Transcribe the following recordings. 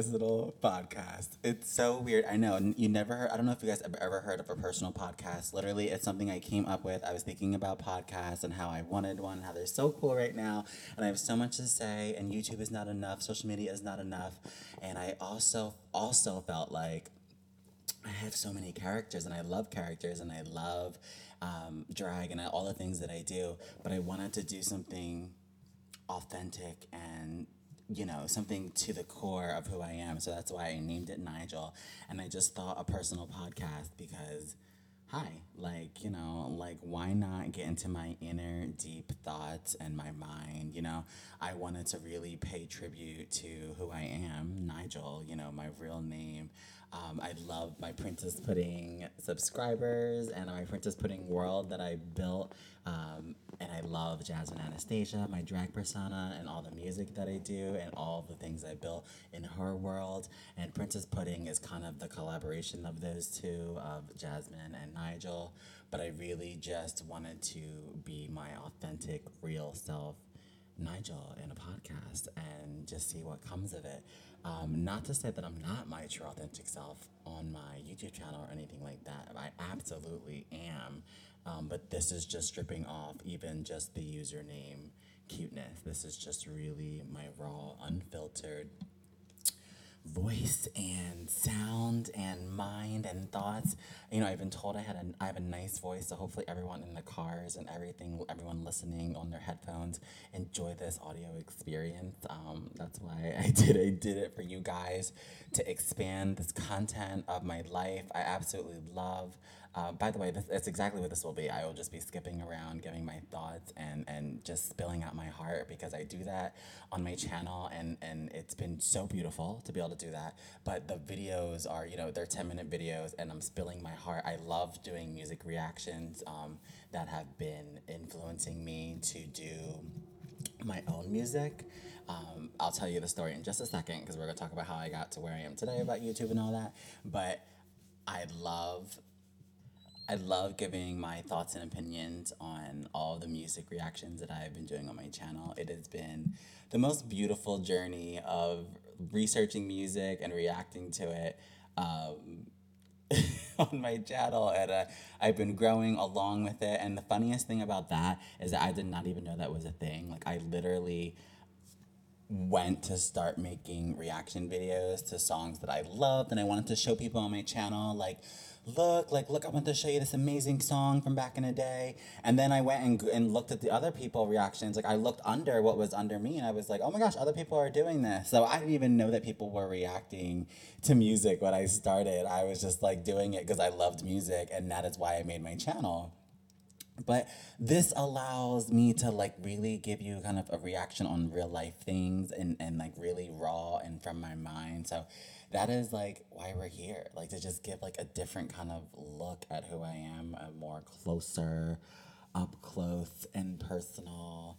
Personal podcast. It's so weird. I know. You never heard, I don't know if you guys have ever heard of a personal podcast. Literally, it's something I came up with. I was thinking about podcasts and how I wanted one, how they're so cool right now. And I have so much to say, and YouTube is not enough, social media is not enough. And I also, also felt like I have so many characters and I love characters and I love um, drag and all the things that I do, but I wanted to do something authentic and you know something to the core of who I am. So that's why I named it Nigel, and I just thought a personal podcast because. Hi, like, you know, like, why not get into my inner deep thoughts and my mind? You know, I wanted to really pay tribute to who I am, Nigel, you know, my real name. Um, I love my Princess Pudding subscribers and my Princess Pudding world that I built. Um, and I love Jasmine Anastasia, my drag persona, and all the music that I do, and all the things I built in her world. And Princess Pudding is kind of the collaboration of those two, of Jasmine and Nigel. But I really just wanted to be my authentic, real self, Nigel, in a podcast, and just see what comes of it. Um, not to say that I'm not my true authentic self on my YouTube channel or anything like that. I absolutely am. Um, but this is just stripping off even just the username cuteness. This is just really my raw, unfiltered voice and sound and mind and thoughts. You know, I've been told I had a I have a nice voice, so hopefully everyone in the cars and everything, everyone listening on their headphones, enjoy this audio experience. Um, that's why I did I did it for you guys to expand this content of my life. I absolutely love. Uh, by the way, this, that's exactly what this will be. I will just be skipping around, giving my thoughts, and, and just spilling out my heart because I do that on my channel, and, and it's been so beautiful to be able to do that. But the videos are, you know, they're 10 minute videos, and I'm spilling my heart. I love doing music reactions um, that have been influencing me to do my own music. Um, I'll tell you the story in just a second because we're going to talk about how I got to where I am today about YouTube and all that. But I love I love giving my thoughts and opinions on all the music reactions that I've been doing on my channel. It has been the most beautiful journey of researching music and reacting to it um, on my channel. And uh, I've been growing along with it. And the funniest thing about that is that I did not even know that was a thing. Like, I literally went to start making reaction videos to songs that I loved and I wanted to show people on my channel like look, like, look, I want to show you this amazing song from back in the day. And then I went and, and looked at the other people reactions. Like, I looked under what was under me and I was like, oh my gosh, other people are doing this. So I didn't even know that people were reacting to music when I started. I was just like doing it because I loved music and that is why I made my channel. But this allows me to like really give you kind of a reaction on real life things and, and like really raw and from my mind. So that is like why we're here like to just give like a different kind of look at who i am a more closer up close and personal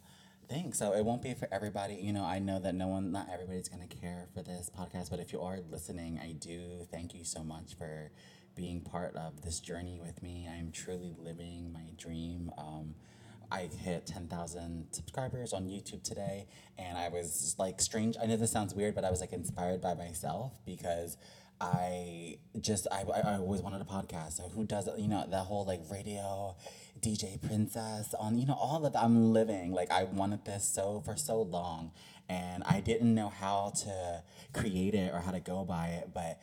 thing. So it won't be for everybody. You know i know that no one not everybody's going to care for this podcast but if you are listening i do thank you so much for being part of this journey with me. I'm truly living my dream um, I hit 10,000 subscribers on YouTube today, and I was like strange. I know this sounds weird, but I was like inspired by myself because I just I, I always wanted a podcast. So who does it? You know that whole like radio DJ princess on you know all of that. I'm living like I wanted this so for so long, and I didn't know how to create it or how to go by it, but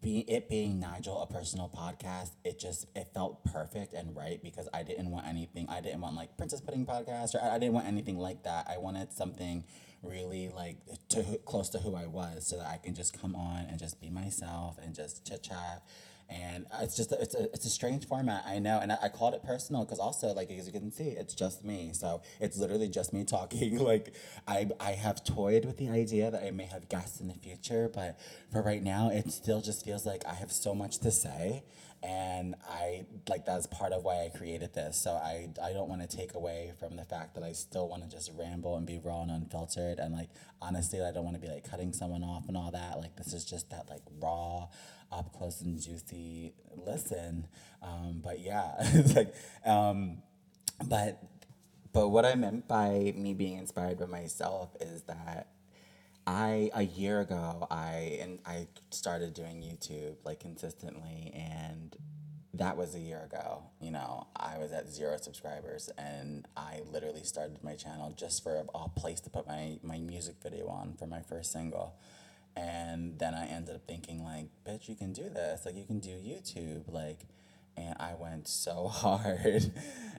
be it being Nigel a personal podcast, it just it felt perfect and right because I didn't want anything. I didn't want like Princess Pudding podcast or I, I didn't want anything like that. I wanted something really like to close to who I was so that I can just come on and just be myself and just chit chat and it's just it's a it's a strange format i know. And i, I called it personal because also like as you can see it's just me. So it's literally just me talking. Like i i have toyed with the idea that i may have guests in the future but for right now it still just feels like i have so much to say and i like that's part of why i created this. So i i don't want to take away from the fact that i still want to just ramble and be raw and unfiltered. And like honestly i don't want to be like cutting someone off and all that. Like this is just that like raw up close and juicy listen. Um, but yeah, it's like, um, but but what I meant by me being inspired by myself is that I a year ago I and I started doing YouTube like consistently and that was a year ago. You know, I was at zero subscribers and I literally started my channel just for a, place to put my, my music video on for my first single. And then I ended up thinking like, bitch, you can do this. Like you can do YouTube. Like and I went so hard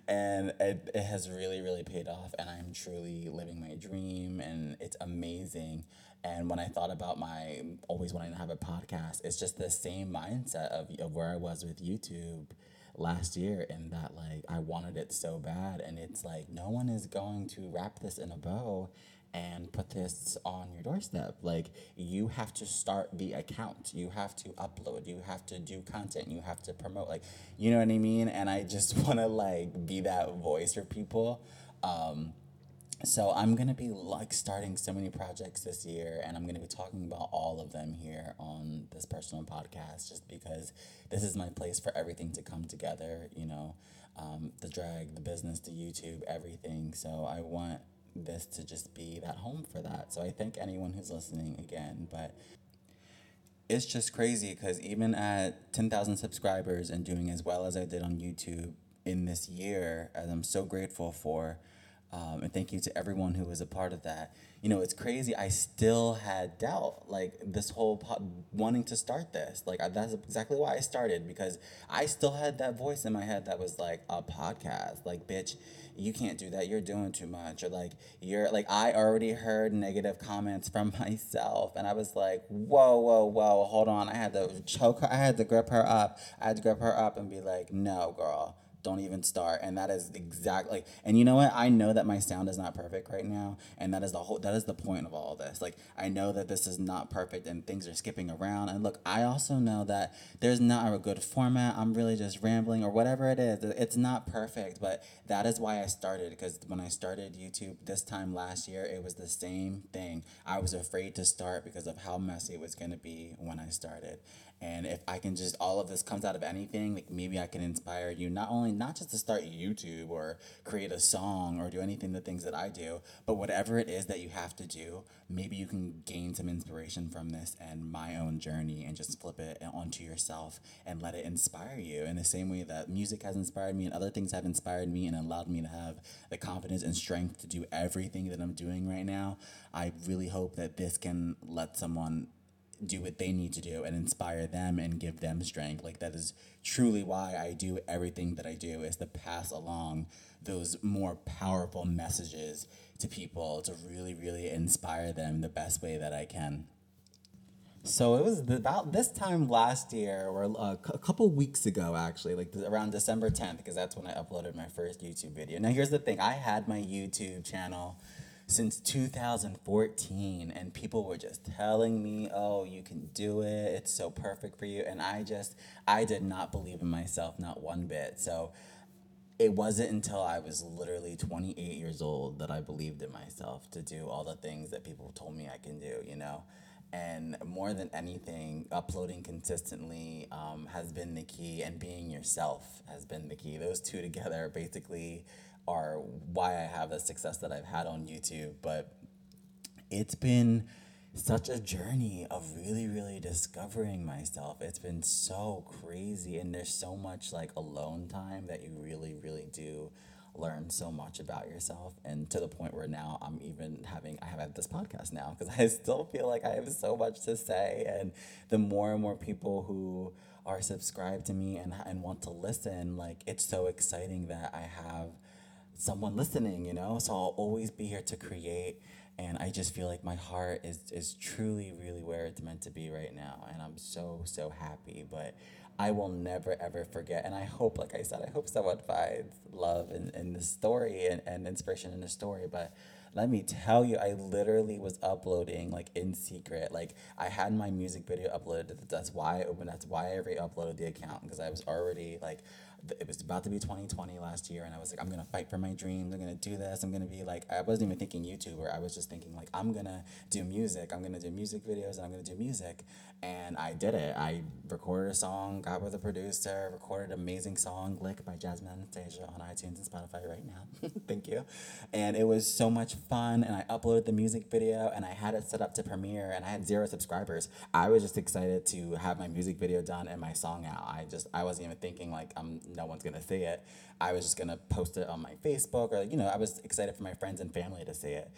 and it, it has really, really paid off and I'm truly living my dream and it's amazing. And when I thought about my always wanting to have a podcast, it's just the same mindset of, of where I was with YouTube last year in that like I wanted it so bad and it's like no one is going to wrap this in a bow and put this on your doorstep. Like you have to start the account. You have to upload. You have to do content. You have to promote. Like you know what I mean? And I just want to like be that voice for people. Um, so I'm gonna be like starting so many projects this year, and I'm gonna be talking about all of them here on this personal podcast, just because this is my place for everything to come together. You know, um, the drag, the business, the YouTube, everything. So I want this to just be that home for that. So I thank anyone who's listening again, but it's just crazy because even at 10,000 subscribers and doing as well as I did on YouTube in this year, as I'm so grateful for um, and thank you to everyone who was a part of that. You know, it's crazy. I still had doubt, like this whole po- wanting to start this. Like I, that's exactly why I started because I still had that voice in my head that was like a podcast. Like, bitch, you can't do that. You're doing too much. Or like you're like I already heard negative comments from myself, and I was like, whoa, whoa, whoa, hold on. I had to choke her. I had to grip her up. I had to grip her up and be like, no, girl don't even start. And that is exactly and you know what? I know that my sound is not perfect right now and that is the whole that is the point of all this. Like i know that this is not perfect and things are skipping around. And look i also know that there's not a good format. I'm really just rambling or whatever it is. It's not perfect but that is why i started because when i started youtube this time last year it was the same thing. I was afraid to start because of how messy it was going to be when i started. And if I can just all of this comes out of anything, like maybe I can inspire you not only not just to start YouTube or create a song or do anything the things that I do, but whatever it is that you have to do, maybe you can gain some inspiration from this and my own journey and just flip it onto yourself and let it inspire you in the same way that music has inspired me and other things have inspired me and allowed me to have the confidence and strength to do everything that I'm doing right now. I really hope that this can let someone do what they need to do and inspire them and give them strength. Like that is truly why I do everything that I do is to pass along those more powerful messages to people to really, really inspire them the best way that I can. So it was about this time last year, or uh, a couple weeks ago, actually, like around December 10th, because that's when I uploaded my first YouTube video. Now, here's the thing I had my YouTube channel since 2014 and people were just telling me oh you can do it. It's so perfect for you. And i just i did not believe in myself not one bit. So it wasn't until i was literally 28 years old that i believed in myself to do all the things that people told me i can do you know? And more than anything uploading consistently um, has been the key and being yourself has been the key. Those two together basically are why I have the success that I've had on YouTube. But it's been such a journey of really, really discovering myself. It's been so crazy, and there's so much like alone time that you really, really do learn so much about yourself and to the point where now I'm even having I have this podcast now because I still feel like I have so much to say and the more and more people who are subscribed to me and and want to listen like it's so exciting that I have someone listening, you know? So I'll always be here to create. And I just feel like my heart is, is truly, really where it's meant to be right now. And I'm so, so happy. But I will never, ever forget. And I hope, like I said, I hope someone finds love in, in the story and, and inspiration in the story. But let me tell you, I literally was uploading like in secret. Like I had my music video uploaded. That's why I opened. That's why I re-uploaded the account because I was already like it was about to be 2020 last year and i was like i'm gonna fight for my dreams i'm gonna do this i'm gonna be like i wasn't even thinking youtuber i was just thinking like i'm gonna do music i'm gonna do music videos and i'm gonna do music. And i did it. I recorded a song got with a producer recorded an amazing song lick by jasmine anastasia on itunes and spotify right now. Thank you. And it was so much fun and i uploaded the music video and i had it set up to premiere and i had zero subscribers. I was just excited to have my music video done and my song out. I just i wasn't even thinking like i'm no one's gonna see it. I was just gonna post it on my Facebook or you know, I was excited for my friends and family to see it.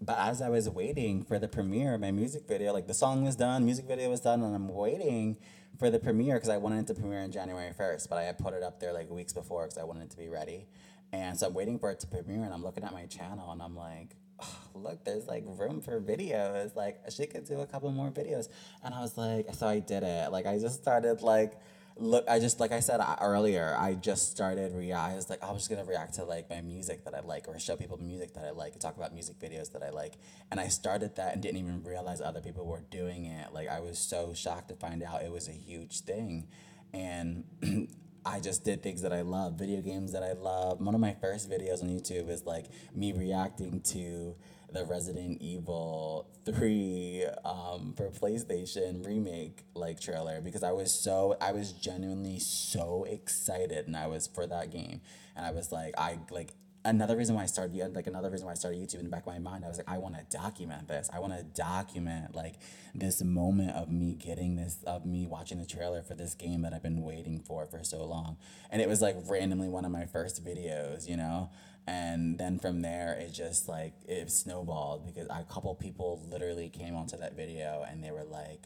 But as I was waiting for the premiere my music video, like the song was done, music video was done, and I'm waiting for the premiere because I wanted it to premiere on January 1st, but I had put it up there like weeks before because I wanted it to be ready. And so I'm waiting for it to premiere, and I'm looking at my channel, and I'm like, oh, look, there's like room for videos. Like, she could do a couple more videos. And I was like, so I did it. Like, I just started like, look i just like i said uh, earlier i just started react i was like i was just gonna react to like my music that i like or show people music that i like talk about music videos that i like. And i started that and didn't even realize other people were doing it. Like i was so shocked to find out it was a huge thing. And I just did things that I love, video games that I love. One of my first videos on YouTube is like me reacting to the Resident Evil 3 um, for PlayStation remake like trailer because I was so I was genuinely so excited and I was for that game. And I was like I like another reason why I started like another reason why I started YouTube in the back of my mind I was like I want to document this. I want to document like this moment of me getting this of me watching the trailer for this game that I've been waiting for for so long. And it was like randomly one of my first videos you know? And then from there it just like it snowballed because a couple people literally came onto that video and they were like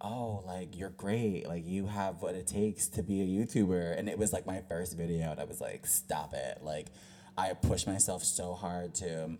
oh like you're great. Like you have what it takes to be a youtuber. And it was like my first video and i was like stop it. Like i pushed myself so hard to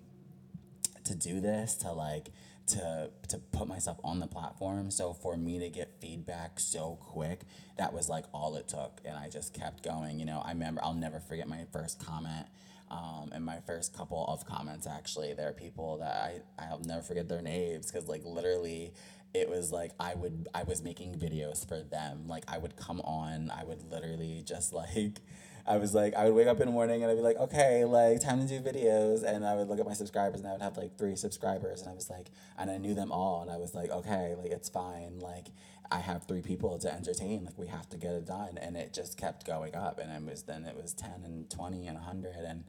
to do this to like to to put myself on the platform. So for me to get feedback so quick that was like all it took. And i just kept going you know i remember i'll never forget my first comment um, and my first couple of comments actually. There are people that i i'll never forget their names because like literally it was like i would i was making videos for them like i would come on i would literally just like I was like, I would wake up in the morning and I'd be like, okay, like time to do videos. And I would look at my subscribers and I would have like three subscribers. And I was like, and I knew them all. And I was like, okay, like it's fine. Like I have three people to entertain. Like we have to get it done. And it just kept going up. And it was then it was 10 and 20 and 100. And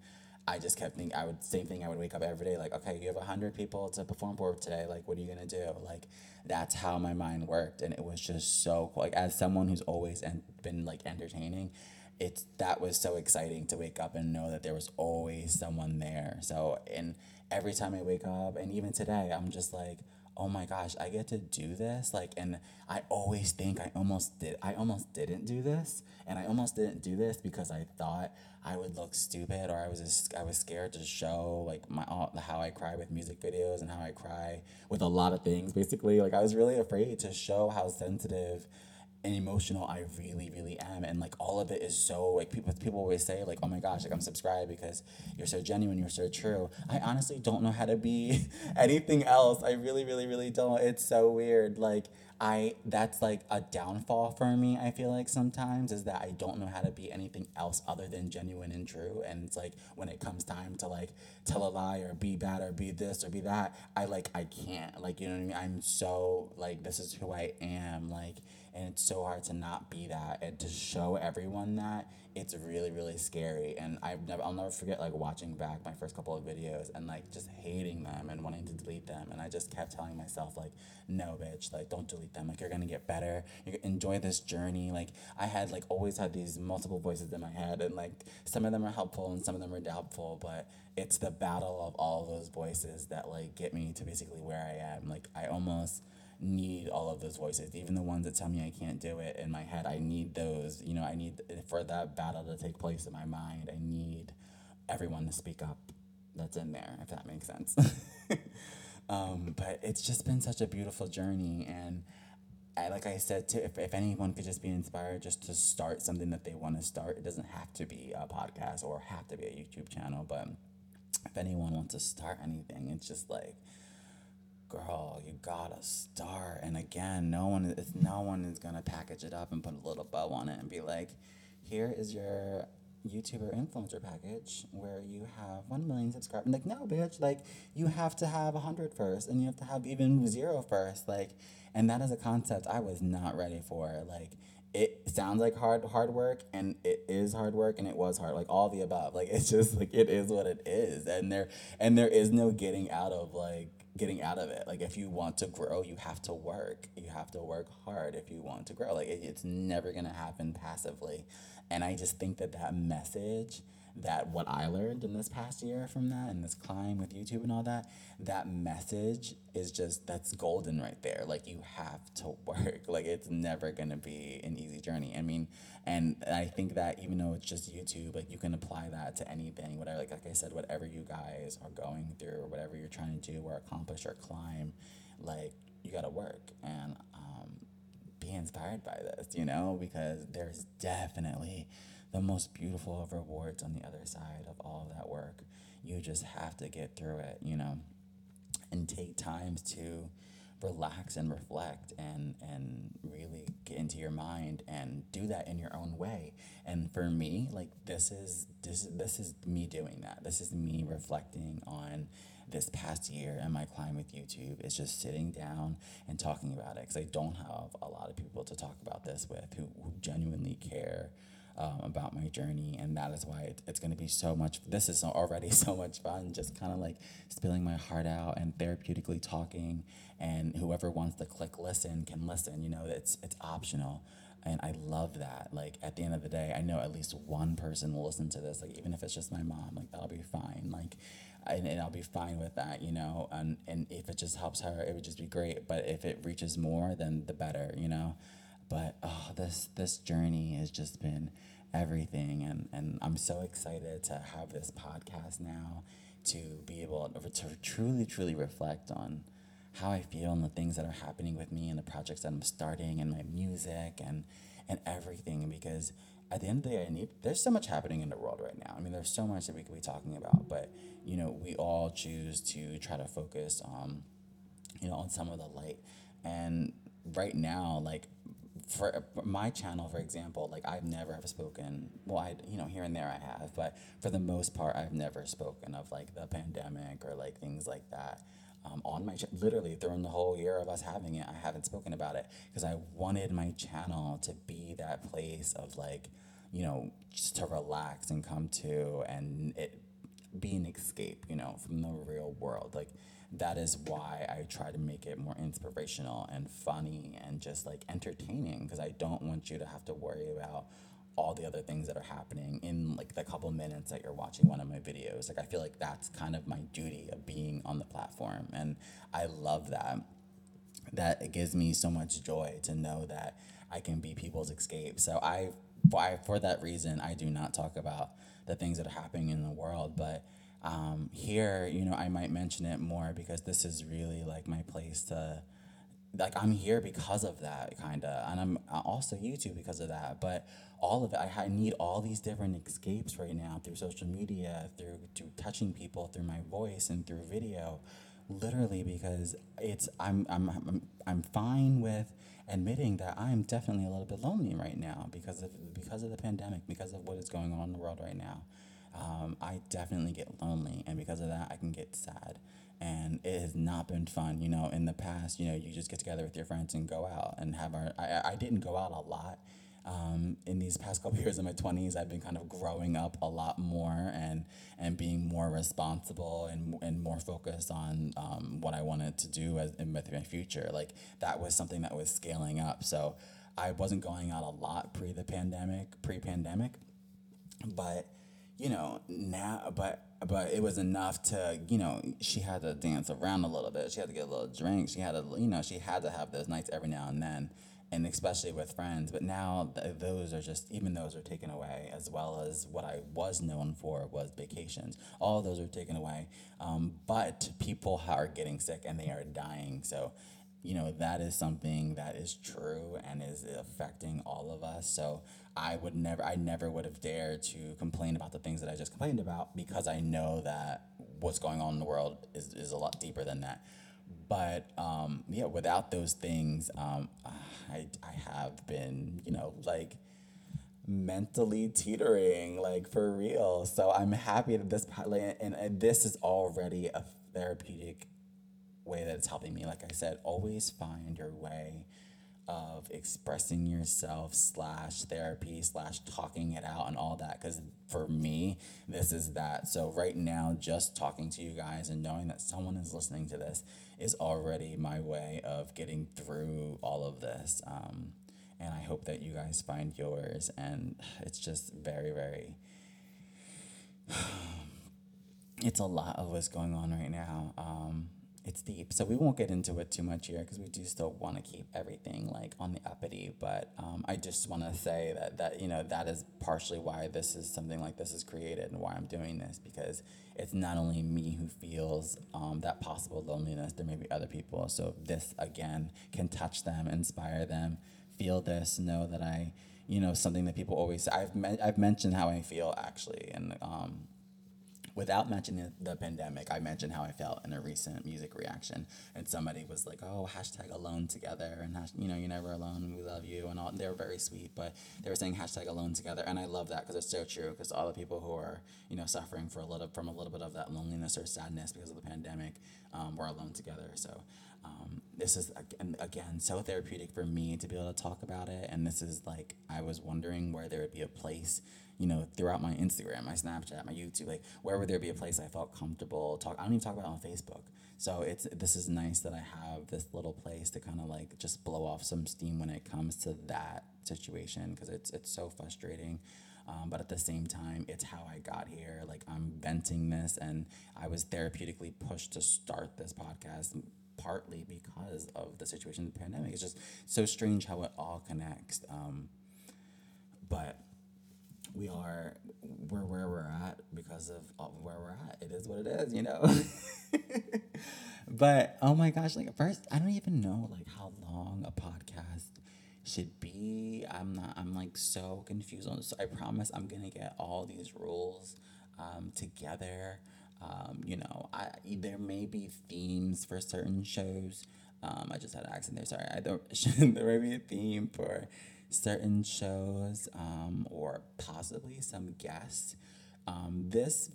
I just kept thinking, I would, same thing, I would wake up every day, like, okay, you have 100 people to perform for today. Like, what are you going to do? Like, that's how my mind worked. And it was just so cool. Like, as someone who's always en- been like entertaining, it's that was so exciting to wake up and know that there was always someone there. So, and every time I wake up, and even today, I'm just like, oh my gosh, I get to do this. Like, and I always think I almost did, I almost didn't do this. And I almost didn't do this because I thought I would look stupid or I was just, I was scared to show like my, how I cry with music videos and how I cry with a lot of things. Basically, like I was really afraid to show how sensitive and emotional I really, really am. And like all of it is so like people people always say like, oh my gosh, like I'm subscribed because you're so genuine, you're so true. I honestly don't know how to be anything else. I really, really, really don't. It's so weird. Like I that's like a downfall for me, I feel like sometimes is that I don't know how to be anything else other than genuine and true. And it's like when it comes time to like tell a lie or be bad or be this or be that, I like I can't. Like you know what I mean? I'm so like this is who I am. Like and it's so hard to not be that and to show everyone that it's really really scary. And I've never I'll never forget like watching back my first couple of videos and like just hating them and wanting to delete them. And I just kept telling myself like no bitch like don't delete them. Like you're gonna get better. You enjoy this journey. Like I had like always had these multiple voices in my head and like some of them are helpful and some of them are doubtful but it's the battle of all those voices that like get me to basically where I am. Like I almost need all of those voices, even the ones that tell me I can't do it in my head. I need those, you know, I need for that battle to take place in my mind. I need everyone to speak up that's in there, if that makes sense. um, but it's just been such a beautiful journey. And I, like I said, too, if, if anyone could just be inspired just to start something that they want to start, it doesn't have to be a podcast or have to be a YouTube channel. But if anyone wants to start anything, it's just like, girl, you gotta start. And again, no one is no one is gonna package it up and put a little bow on it and be like, here is your YouTuber influencer package where you have 1 million subscribers. Like, no, bitch. Like, you have to have 100 first and you have to have even zero first. Like, and that is a concept I was not ready for. Like, it sounds like hard hard work and it is hard work and it was hard like all the above. Like it's just like it is what it is and there and there is no getting out of like getting out of it. Like if you want to grow you have to work. You have to work hard if you want to grow. Like it, it's never going to happen passively and i just think that that message that what I learned in this past year from that and this climb with YouTube and all that, that message is just that's golden right there. Like you have to work. Like it's never gonna be an easy journey. I mean, and I think that even though it's just YouTube, like you can apply that to anything, whatever like like I said, whatever you guys are going through or whatever you're trying to do or accomplish or climb, like you gotta work and um, be inspired by this, you know, because there's definitely the most beautiful of rewards on the other side of all of that work. You just have to get through it, you know, and take times to relax and reflect and and really get into your mind and do that in your own way. And for me, like this is this this is me doing that. This is me reflecting on this past year and my climb with YouTube is just sitting down and talking about it because I don't have a lot of people to talk about this with who, who genuinely care um, about my journey, and that is why it, it's going to be so much. This is already so much fun, just kind of like spilling my heart out and therapeutically talking. And whoever wants to click listen can listen. You know, it's it's optional, and I love that. Like at the end of the day, I know at least one person will listen to this. Like even if it's just my mom, like that'll be fine. Like and, and I'll be fine with that, you know. And and if it just helps her, it would just be great. But if it reaches more, then the better, you know. But oh, this this journey has just been everything, and and I'm so excited to have this podcast now to be able to truly truly reflect on how I feel and the things that are happening with me and the projects that I'm starting and my music and and everything because at the end of the day I need there's so much happening in the world right now. I mean there's so much that we could be talking about, but you know, we all choose to try to focus um you know on some of the light. And right now like for my channel, for example, like I've never ever spoken. Well, I you know here and there I have, but for the most part, I've never spoken of like the pandemic or like things like that. Um, on my literally during the whole year of us having it, I haven't spoken about it because I wanted my channel to be that place of like, you know, just to relax and come to and it be an escape, you know, from the real world. Like that is why I try to make it more inspirational and funny and just like entertaining because I don't want you to have to worry about all the other things that are happening in like the couple minutes that you're watching one of my videos. Like I feel like that's kind of my duty of being on the platform and I love that. That it gives me so much joy to know that I can be people's escape. So I for, for that reason I do not talk about the things that are happening in the world, but um, here, you know, I might mention it more because this is really like my place to, like, I'm here because of that, kind of. And I'm also YouTube because of that. But all of it, I, I need all these different escapes right now through social media, through, through touching people, through my voice, and through video. Literally, because it's, I'm, I'm, I'm, I'm fine with admitting that I'm definitely a little bit lonely right now because of because of the pandemic, because of what is going on in the world right now um, I definitely get lonely, and because of that, I can get sad. And it has not been fun. You know, in the past, you know, you just get together with your friends and go out and have our. I, I didn't go out a lot. Um, in these past couple years of my 20s i've been kind of growing up a lot more and and being more responsible and, and more focused on um, what i wanted to do as in my future like that was something that was scaling up so i wasn't going out a lot pre the pandemic pre-pandemic but you know, now, but but it was enough to, you know, she had to dance around a little bit. She had to get a little drink. She had to, you know, she had to have those nights every now and then, and especially with friends. But now th- those are just, even those are taken away, as well as what I was known for was vacations. All those are taken away. Um, but people are getting sick and they are dying. So you know that is something that is true and is affecting all of us so i would never i never would have dared to complain about the things that i just complained about because i know that what's going on in the world is, is a lot deeper than that but um, yeah without those things um, I, I have been you know like mentally teetering, like for real. So I'm happy that this like, and, and this is already a therapeutic way that it's helping me. Like I said, always find your way of expressing yourself slash therapy slash talking it out and all that because for me this is that. So right now just talking to you guys and knowing that someone is listening to this is already my way of getting through all of this um, and i hope that you guys find yours and it's just very very it's a lot of what's going on right now um, it's deep. So we won't get into it too much here because we do still want to keep everything like on the uppity. But um, I just want to say that that you know that is partially why this is something like this is created and why I'm doing this because it's not only me who feels um, that possible loneliness. There may be other people. So this again can touch them, inspire them, feel this, know that I. You know something that people always. I've me- I've mentioned how I feel actually, and um, without mentioning the pandemic, I mentioned how I felt in a recent music reaction, and somebody was like, "Oh, hashtag alone together," and you know, you're never alone. We love you, and all. They were very sweet, but they were saying hashtag alone together, and I love that because it's so true. Because all the people who are you know suffering for a little from a little bit of that loneliness or sadness because of the pandemic, um, we're alone together. So. Um, this is again, again so therapeutic for me to be able to talk about it and this is like i was wondering where there would be a place you know, throughout my Instagram, my Snapchat, my YouTube, like wherever there be a place I felt comfortable talk. I don't even talk about on Facebook. So it's this is nice that I have this little place to kind of like just blow off some steam when it comes to that situation because it's it's so frustrating. Um, but at the same time, it's how I got here. Like I'm venting this, and I was therapeutically pushed to start this podcast partly because of the situation the pandemic. It's just so strange how it all connects. Um, but we are we're where we're at because of where we're at. It is what it is, you know. but oh my gosh, like first, I don't even know like how long a podcast should be. I'm not. I'm like so confused on this. I promise I'm gonna get all these rules um, together. Um, you know, I there may be themes for certain shows. Um, I just had an accent there. Sorry, I don't. there may be a theme for certain shows um, or possibly some guests. Um, this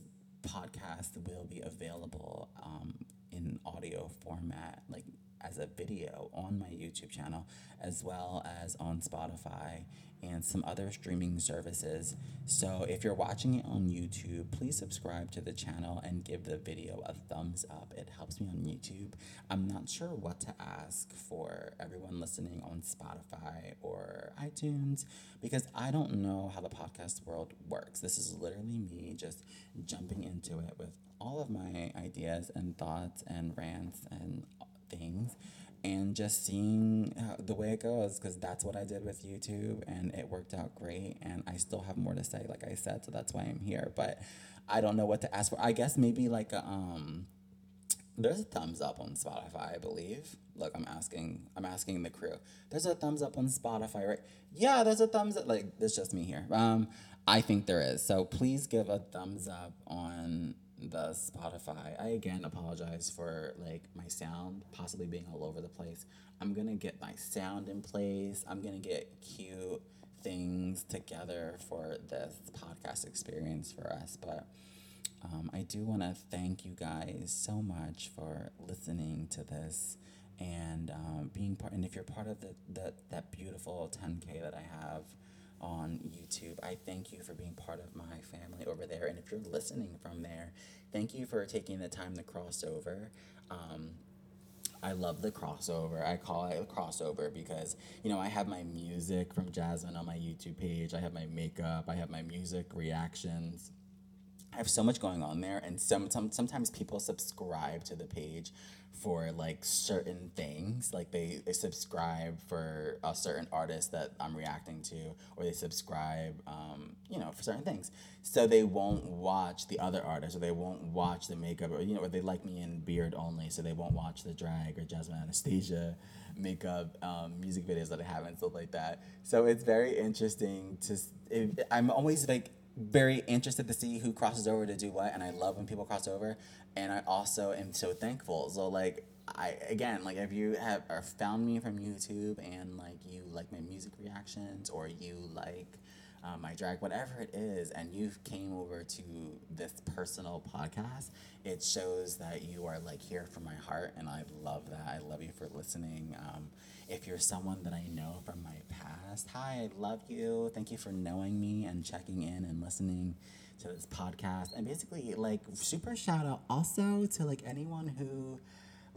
podcast will be available um, in audio format, like as a video on my YouTube channel, as well as on Spotify and some other streaming services. So if you're watching it on YouTube, please subscribe to the channel and give the video a thumbs up. It helps me on YouTube. I'm not sure what to ask for everyone listening on Spotify or iTunes because I don't know how the podcast world works. This is literally me just jumping into it with all of my ideas and thoughts and rants and things and just seeing how, the way it goes because that's what I did with YouTube and it worked out great and I still have more to say like I said so that's why I'm here but I don't know what to ask for. I guess maybe like a, um there's a thumbs up on Spotify I believe. Look I'm asking I'm asking the crew. There's a thumbs up on Spotify right? Yeah there's a thumbs up like it's just me here. Um I think there is. So please give a thumbs up on the Spotify. I again apologize for like my sound possibly being all over the place. I'm gonna get my sound in place. I'm gonna get cute things together for this podcast experience for us. But um, I do want to thank you guys so much for listening to this and um, being part. And if you're part of the, the that beautiful 10K that I have on YouTube. I thank you for being part of my family over there. And if you're listening from there, thank you for taking the time to cross over. Um, I love the crossover. I call it a crossover because, you know, I have my music from Jasmine on my YouTube page. I have my makeup. I have my music reactions. I have so much going on there, and some, some sometimes people subscribe to the page for like certain things. Like they, they subscribe for a certain artist that i'm reacting to or they subscribe um, you know for certain things. So they won't watch the other artists or they won't watch the makeup or you know or they like me in beard only so they won't watch the drag or jasmine anastasia makeup um, music videos that i have and stuff like that. So it's very interesting to it, i'm always like very interested to see who crosses over to do what and i love when people cross over and I also am so thankful. So like I again like if you have found me from YouTube and like you like my music reactions or you like um, my drag, whatever it is, and you came over to this personal podcast, it shows that you are like here from my heart, and I love that. I love you for listening. Um, if you're someone that I know from my past, hi, I love you. Thank you for knowing me and checking in and listening to this podcast. And basically, like, super shout out also to like anyone who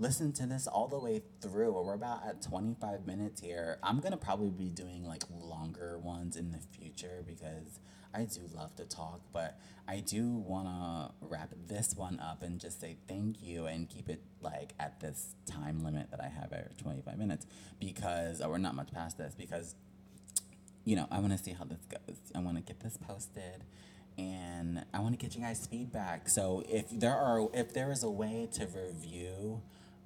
listen to this all the way through. We're about at 25 minutes here. I'm going to probably be doing like longer ones in the future because I do love to talk, but I do want to wrap this one up and just say thank you and keep it like at this time limit that I have at 25 minutes because, we're not much past this, because, you know, I want to see how this goes. I want to get this posted and I want to get you guys feedback. So if there are, if there is a way to review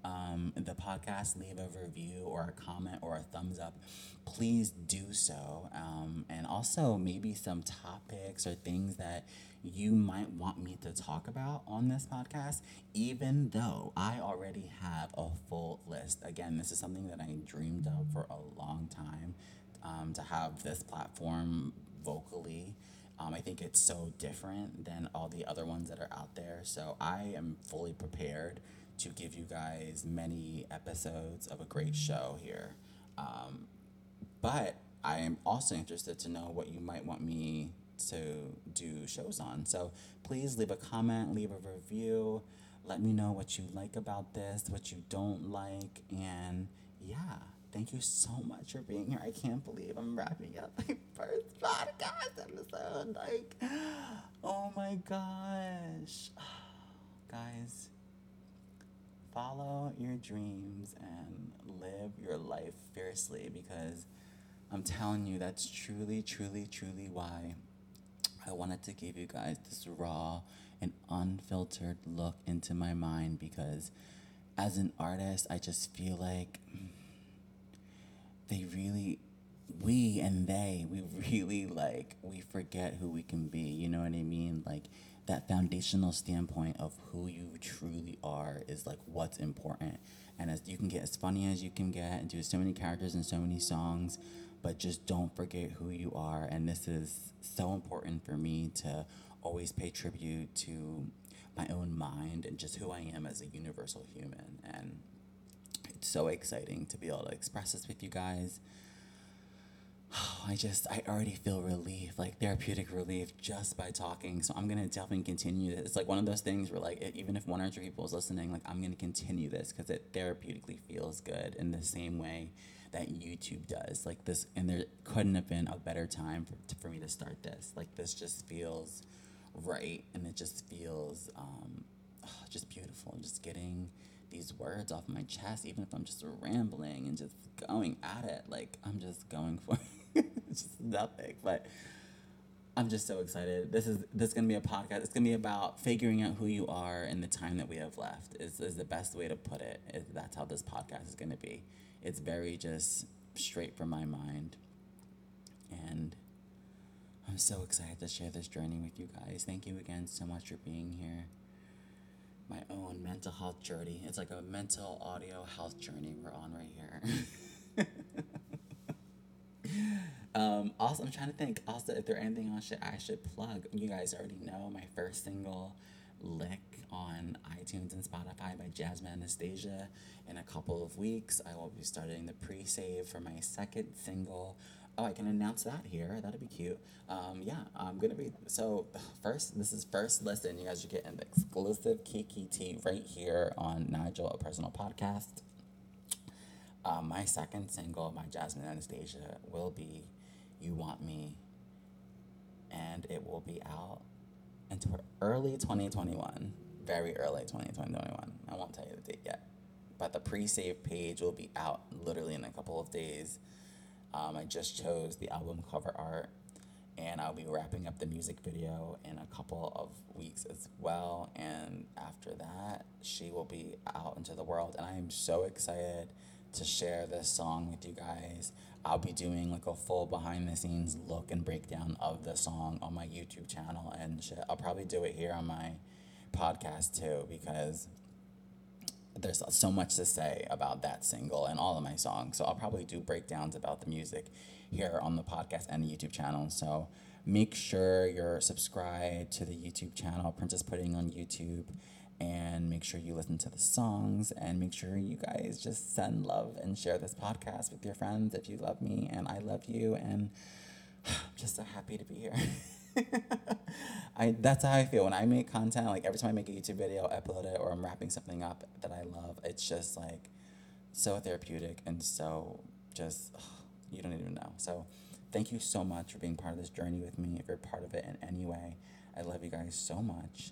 um, the podcast, leave a review or a comment or a thumbs up, please do so. Um, and also, maybe some topics or things that you might want me to talk about on this podcast, even though I already have a full list. Again, this is something that I dreamed of for a long time um, to have this platform vocally. Um, I think it's so different than all the other ones that are out there. So I am fully prepared to give you guys many episodes of a great show here. Um, but I am also interested to know what you might want me to do shows on. So please leave a comment, leave a review. Let me know what you like about this, what you don't like. And yeah, thank you so much for being here. I can't believe I'm wrapping up my first podcast episode. Like, oh my gosh. Guys, follow your dreams and live your life fiercely because I'm telling you, that's truly, truly, truly why I wanted to give you guys this raw and unfiltered look into my mind because as an artist, I just feel like they really we and they we really like we forget who we can be you know what i mean? Like that foundational standpoint of who you truly are is like what's important. And as you can get as funny as you can get and do so many characters and so many songs, but just don't forget who you are. And this is so important for me to always pay tribute to my own mind and just who I am as a universal human. And it's so exciting to be able to express this with you guys. I just, I already feel relief, like therapeutic relief just by talking. So I'm going to definitely continue this. It's like one of those things where, like, even if one or two people is listening, like, I'm going to continue this because it therapeutically feels good in the same way that YouTube does. Like, this, and there couldn't have been a better time for, for me to start this. Like, this just feels right and it just feels um, just beautiful. Just getting these words off my chest, even if I'm just rambling and just going at it. Like, I'm just going for it's just nothing. But I'm just so excited. This is this is gonna be a podcast. It's gonna be about figuring out who you are in the time that we have left. Is is the best way to put it. it. That's how this podcast is gonna be. It's very just straight from my mind, and I'm so excited to share this journey with you guys. Thank you again so much for being here. My own mental health journey. It's like a mental audio health journey we're on right here. Um, also, I'm trying to think. Also, if there anything else should I should plug, you guys already know my first single, "Lick," on iTunes and Spotify by Jasmine Anastasia. In a couple of weeks, I will be starting the pre-save for my second single. Oh, I can announce that here. That'd be cute. Um, yeah, I'm gonna be so first. This is first listen. You guys are getting the exclusive Kiki T right here on Nigel, a personal podcast. Um, my second single by Jasmine Anastasia will be You Want Me, and it will be out until early 2021. Very early 2021. I won't tell you the date yet. But the pre save page will be out literally in a couple of days. Um, I just chose the album cover art, and I'll be wrapping up the music video in a couple of weeks as well. And after that, she will be out into the world, and I am so excited to share this song with you guys. I'll be doing like a full behind the scenes look and breakdown of the song on my YouTube channel and shit. I'll probably do it here on my podcast too because there's so much to say about that single and all of my songs. So I'll probably do breakdowns about the music here on the podcast and the YouTube channel. So make sure you're subscribed to the YouTube channel, Princess Pudding on YouTube, and make sure you listen to the songs and make sure you guys just send love and share this podcast with your friends if you love me and I love you and I'm just so happy to be here. I that's how I feel when I make content. Like every time I make a YouTube video, I upload it, or I'm wrapping something up that I love, it's just like so therapeutic and so just you don't even know. So thank you so much for being part of this journey with me. If you're part of it in any way, I love you guys so much,